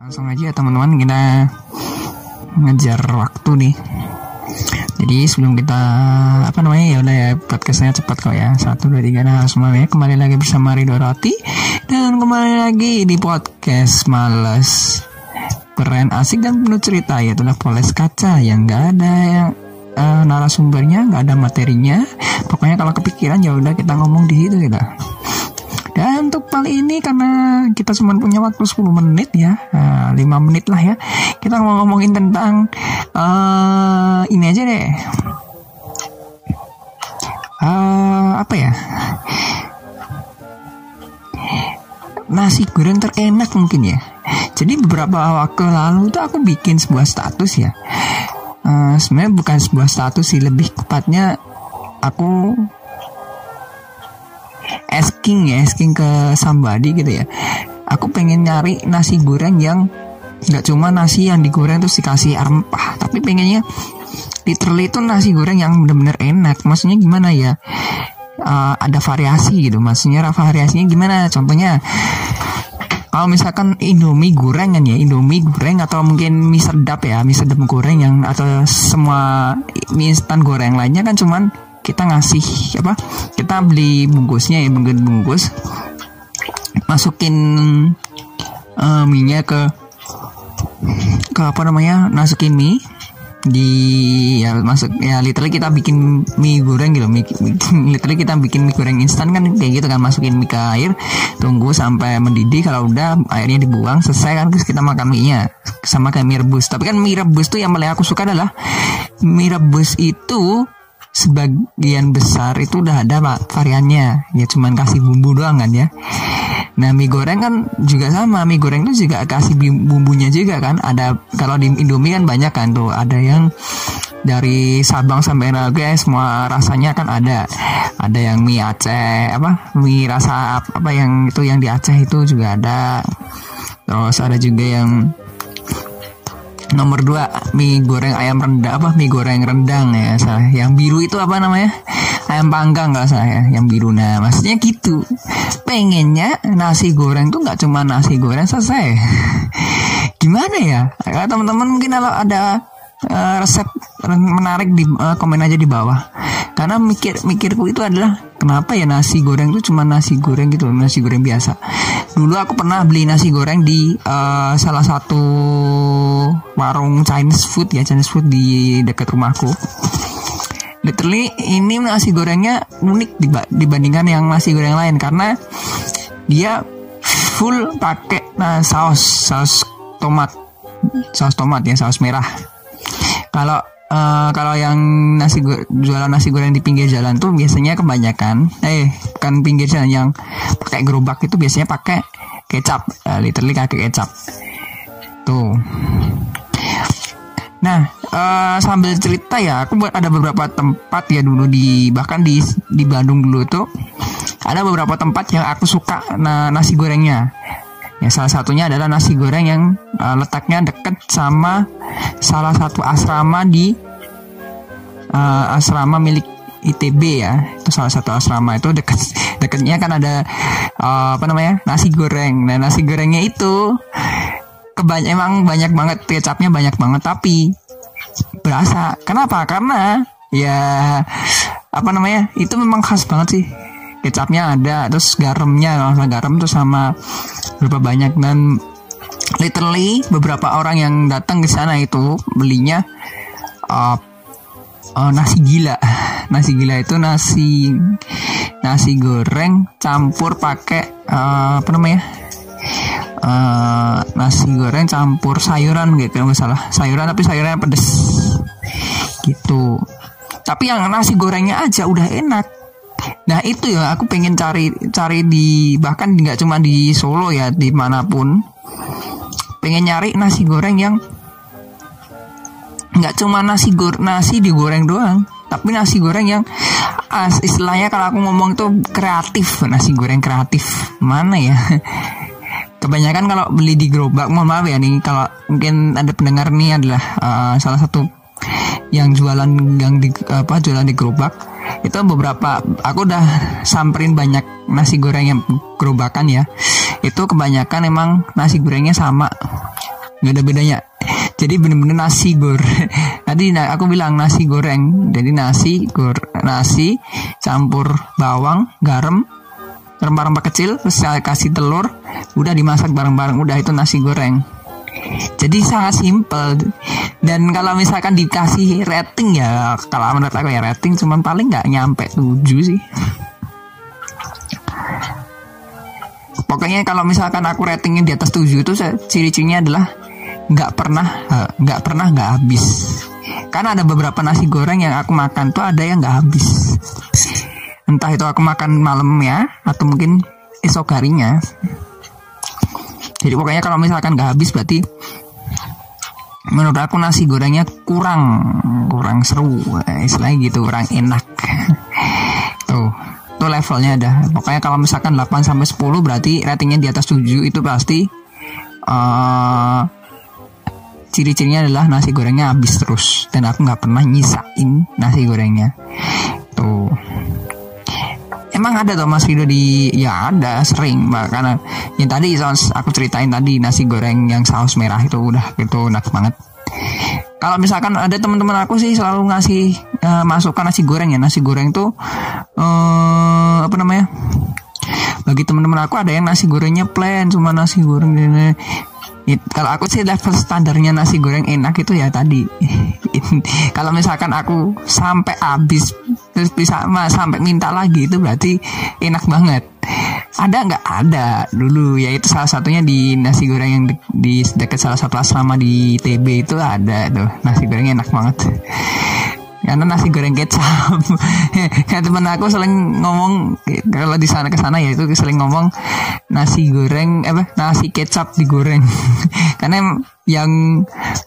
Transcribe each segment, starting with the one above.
Langsung aja teman-teman kita ngejar waktu nih. Jadi sebelum kita apa namanya ya udah ya podcastnya cepat kok ya. Satu dua tiga nah semuanya kembali lagi bersama Ridho Roti. Dan kembali lagi di podcast males keren asik dan penuh cerita. Ya itulah poles kaca yang gak ada yang uh, narasumbernya nggak ada materinya. Pokoknya kalau kepikiran ya udah kita ngomong di situ gitu dan untuk kali ini karena kita cuma punya waktu 10 menit ya, uh, 5 menit lah ya. Kita mau ngomongin tentang uh, ini aja deh. Uh, apa ya? Nasi goreng terenak mungkin ya. Jadi beberapa waktu lalu tuh aku bikin sebuah status ya. Uh, sebenarnya bukan sebuah status sih, lebih tepatnya aku asking ya asking ke somebody gitu ya. Aku pengen nyari nasi goreng yang nggak cuma nasi yang digoreng terus dikasih rempah tapi pengennya literally itu nasi goreng yang bener-bener enak. Maksudnya gimana ya? Uh, ada variasi gitu. Maksudnya variasinya gimana? Contohnya kalau misalkan Indomie goreng kan ya Indomie goreng atau mungkin mie sedap ya mie sedap goreng yang atau semua mie instan goreng lainnya kan cuman kita ngasih apa kita beli bungkusnya ya bungkus bungkus. Masukin uh, minyak ke ke apa namanya masukin mie. Di ya masuk ya literally kita bikin mie goreng gitu. Mie, literally kita bikin mie goreng instan kan kayak gitu kan. Masukin mie ke air tunggu sampai mendidih. Kalau udah airnya dibuang selesai kan terus kita makan mie nya sama kayak mie rebus. Tapi kan mie rebus tuh yang paling aku suka adalah mie rebus itu sebagian besar itu udah ada pak variannya. Ya cuman kasih bumbu doang kan ya. Nah mie goreng kan juga sama. Mie goreng itu juga kasih bumbunya juga kan. Ada kalau di Indomie kan banyak kan tuh. Ada yang dari Sabang sampai Merauke semua rasanya kan ada. Ada yang mie Aceh apa mie rasa apa yang itu yang di Aceh itu juga ada. Terus ada juga yang Nomor dua mie goreng ayam rendang apa mie goreng rendang ya salah. Yang biru itu apa namanya? Ayam panggang nggak salah ya, yang biru. Nah maksudnya gitu. Pengennya nasi goreng tuh nggak cuma nasi goreng selesai. Gimana ya? Kalau teman-teman mungkin kalau ada uh, resep menarik di uh, komen aja di bawah. Karena mikir mikirku itu adalah kenapa ya nasi goreng itu cuma nasi goreng gitu, nasi goreng biasa. Dulu aku pernah beli nasi goreng di uh, salah satu warung Chinese food ya, Chinese food di dekat rumahku. Literally ini nasi gorengnya unik dibandingkan yang nasi goreng lain karena dia full pakai nah, saus saus tomat saus tomat ya saus merah kalau uh, kalau yang nasi jualan nasi goreng di pinggir jalan tuh biasanya kebanyakan eh kan pinggir jalan yang pakai gerobak itu biasanya pakai kecap, uh, literally pakai kecap. Tuh. Nah, uh, sambil cerita ya, aku buat ada beberapa tempat ya dulu di bahkan di di Bandung dulu tuh ada beberapa tempat yang aku suka nah, nasi gorengnya. Ya salah satunya adalah nasi goreng yang uh, letaknya deket sama salah satu asrama di uh, asrama milik ITB ya. Itu salah satu asrama itu deket deketnya kan ada uh, apa namanya nasi goreng. Nah nasi gorengnya itu kebanyak emang banyak banget kecapnya banyak banget tapi berasa. Kenapa? Karena ya apa namanya itu memang khas banget sih kecapnya ada terus garamnya kalau garam tuh sama berapa banyak dan literally beberapa orang yang datang ke sana itu belinya uh, uh, nasi gila. Nasi gila itu nasi nasi goreng campur pakai uh, apa namanya? Uh, nasi goreng campur sayuran gitu nggak salah. Sayuran tapi sayurannya pedes. Gitu. Tapi yang nasi gorengnya aja udah enak Nah itu ya aku pengen cari cari di bahkan nggak cuma di Solo ya di mana pun. Pengen nyari nasi goreng yang nggak cuma nasi gor nasi digoreng doang tapi nasi goreng yang as istilahnya kalau aku ngomong itu kreatif nasi goreng kreatif. Mana ya? Kebanyakan kalau beli di gerobak mohon maaf ya nih kalau mungkin ada pendengar nih adalah uh, salah satu yang jualan yang di apa jualan di gerobak itu beberapa aku udah samperin banyak nasi goreng yang gerobakan ya. Itu kebanyakan emang nasi gorengnya sama. Nggak ada bedanya. Jadi bener-bener nasi gor tadi aku bilang nasi goreng. Jadi nasi gor nasi campur bawang garam rempah-rempah kecil terus kasih telur udah dimasak bareng-bareng. Udah itu nasi goreng jadi sangat simpel. Dan kalau misalkan dikasih rating ya kalau menurut aku ya rating cuman paling nggak nyampe 7 sih. Pokoknya kalau misalkan aku ratingnya di atas 7 itu ciri-cirinya adalah nggak pernah nggak pernah nggak habis. Karena ada beberapa nasi goreng yang aku makan tuh ada yang nggak habis. Entah itu aku makan malam ya atau mungkin esok harinya jadi pokoknya kalau misalkan nggak habis berarti menurut aku nasi gorengnya kurang kurang seru. Istilahnya gitu kurang enak. Tuh tuh levelnya ada. Pokoknya kalau misalkan 8 sampai 10 berarti ratingnya di atas 7 itu pasti uh, ciri-cirinya adalah nasi gorengnya habis terus. Dan aku nggak pernah nyisain nasi gorengnya. Tuh emang ada tuh Mas Rido di ya ada sering. Karena yang tadi aku ceritain tadi nasi goreng yang saus merah itu udah itu enak banget. Kalau misalkan ada teman-teman aku sih selalu ngasih uh, masukkan nasi goreng ya. Nasi goreng tuh uh, apa namanya bagi teman-teman aku ada yang nasi gorengnya plain cuma nasi goreng ini. Kalau aku sih level standarnya nasi goreng enak itu ya tadi. Kalau misalkan aku sampai habis terus bisa sampai minta lagi itu berarti enak banget. Ada nggak? Ada dulu ya itu salah satunya di nasi goreng yang di, di dekat salah satu asrama di TB itu ada tuh. Nasi goreng enak banget. Karena nasi goreng kecap. Ya temen aku sering ngomong kalau di sana ke sana ya itu sering ngomong nasi goreng apa nasi kecap digoreng. Karena yang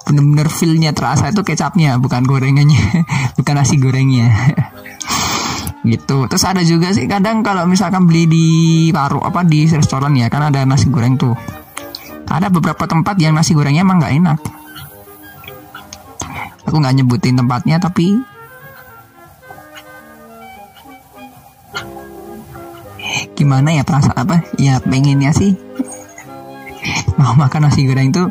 bener-bener feelnya terasa itu kecapnya bukan gorengannya bukan nasi gorengnya gitu. Terus ada juga sih kadang kalau misalkan beli di paru apa di restoran ya kan ada nasi goreng tuh. Ada beberapa tempat yang nasi gorengnya emang nggak enak. Aku nggak nyebutin tempatnya tapi gimana ya perasaan apa ya pengennya sih mau makan nasi goreng itu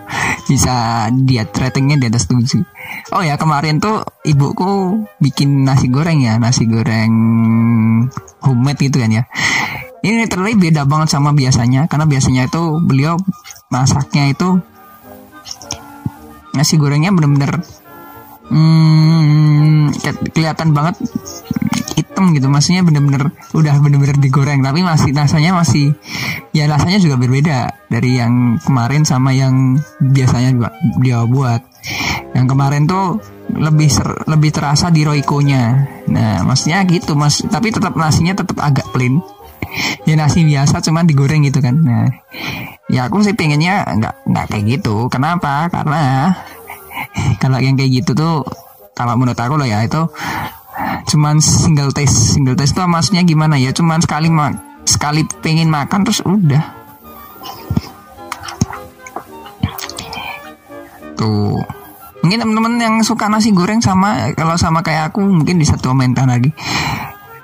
bisa diet ratingnya di atas 7 oh ya kemarin tuh ibuku bikin nasi goreng ya nasi goreng homemade gitu kan ya. Ini terlihat beda banget sama biasanya karena biasanya itu beliau masaknya itu nasi gorengnya bener-bener hmm, kelihatan banget hitam gitu. Maksudnya bener-bener udah bener-bener digoreng tapi masih rasanya masih ya rasanya juga berbeda dari yang kemarin sama yang biasanya dia buat yang kemarin tuh lebih ser, lebih terasa di roikonya nah maksudnya gitu mas. Tapi tetap nasinya tetap agak plain. Ya nasi biasa cuman digoreng gitu kan. Nah ya aku sih pengennya nggak nggak kayak gitu. Kenapa? Karena kalau yang kayak gitu tuh kalau menurut aku loh ya itu cuman single taste single taste tuh maksudnya gimana ya? Cuman sekali mak sekali pengen makan terus udah. Tuh mungkin teman-teman yang suka nasi goreng sama kalau sama kayak aku mungkin bisa komentar lagi.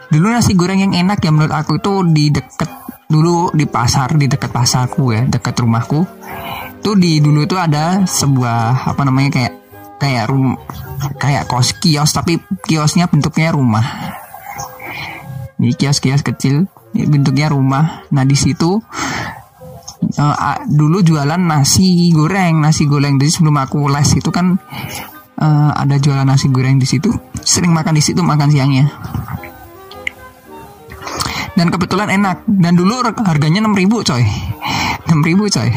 Dulu nasi goreng yang enak ya menurut aku itu di deket dulu di pasar di dekat pasarku ya dekat rumahku. Tuh di dulu itu ada sebuah apa namanya kayak kayak rum kayak kos kios tapi kiosnya bentuknya rumah. Ini kios-kios kecil ini bentuknya rumah. Nah di situ uh, dulu jualan nasi goreng nasi goreng jadi sebelum aku les itu kan uh, ada jualan nasi goreng di situ. Sering makan di situ makan siangnya. Dan kebetulan enak. Dan dulu harganya 6000 coy. 6000 coy.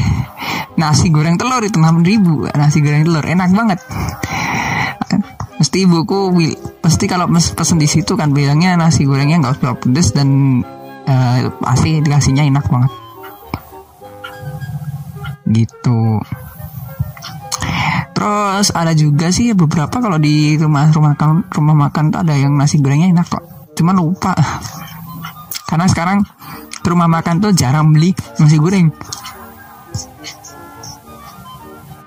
Nasi goreng telur itu enam ribu. Nasi goreng telur enak banget. Mesti ibuku pasti kalau pesen di situ kan bilangnya nasi gorengnya nggak usah pedes dan uh, pasti dikasihnya enak banget gitu. Terus ada juga sih beberapa kalau di rumah rumah makan rumah makan tuh ada yang nasi gorengnya enak kok. Cuman lupa. Karena sekarang rumah makan tuh jarang beli nasi goreng.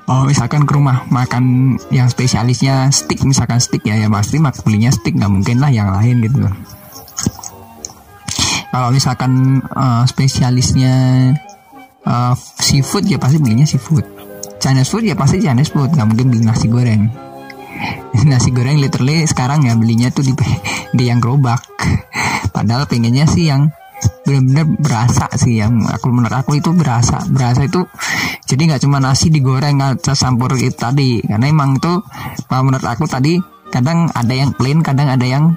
Oh misalkan ke rumah makan yang spesialisnya stick misalkan stick ya ya pasti mak belinya stick nggak mungkin lah yang lain gitu. Kalau misalkan uh, spesialisnya uh, seafood ya pasti belinya seafood. Chinese food ya pasti Chinese food. Nggak mungkin beli nasi goreng. Nasi goreng literally sekarang ya belinya tuh di di yang gerobak. Padahal pengennya sih yang benar-benar berasa sih yang aku menurut aku itu berasa. Berasa itu jadi nggak cuma nasi digoreng nggak campur itu tadi. Karena emang itu menurut aku tadi kadang ada yang plain kadang ada yang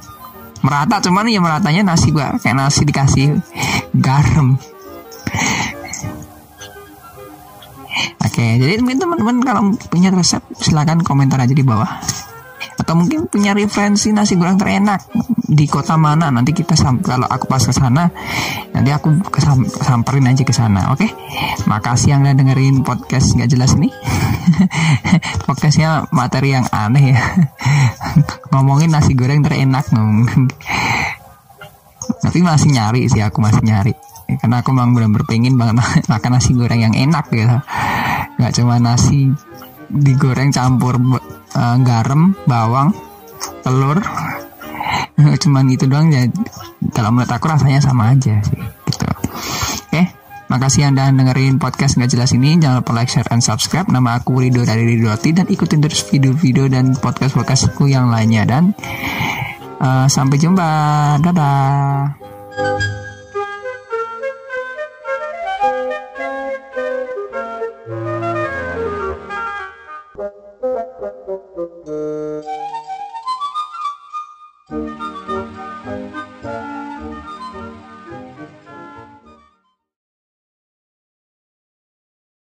merata. Cuman ya meratanya nasi gua kayak nasi dikasih garam Oke, jadi mungkin teman-teman kalau punya resep silahkan komentar aja di bawah. Atau mungkin punya referensi nasi goreng terenak di kota mana nanti kita kalau aku pas ke sana nanti aku samperin aja ke sana. Oke, makasih yang udah dengerin podcast nggak jelas ini. Podcastnya materi yang aneh ya. Ngomongin nasi goreng terenak ngomong. Tapi masih nyari sih aku masih nyari karena aku memang benar-benar pengen banget makan nasi goreng yang enak gitu nggak cuma nasi digoreng campur uh, garam bawang telur. Cuman itu doang ya kalau menurut aku rasanya sama aja sih gitu. Oke makasih anda dengerin podcast nggak jelas ini. Jangan lupa like share and subscribe. Nama aku Rido dari Ridoti dan ikutin terus video-video dan podcast podcastku yang lainnya. Dan uh, sampai jumpa. Dadah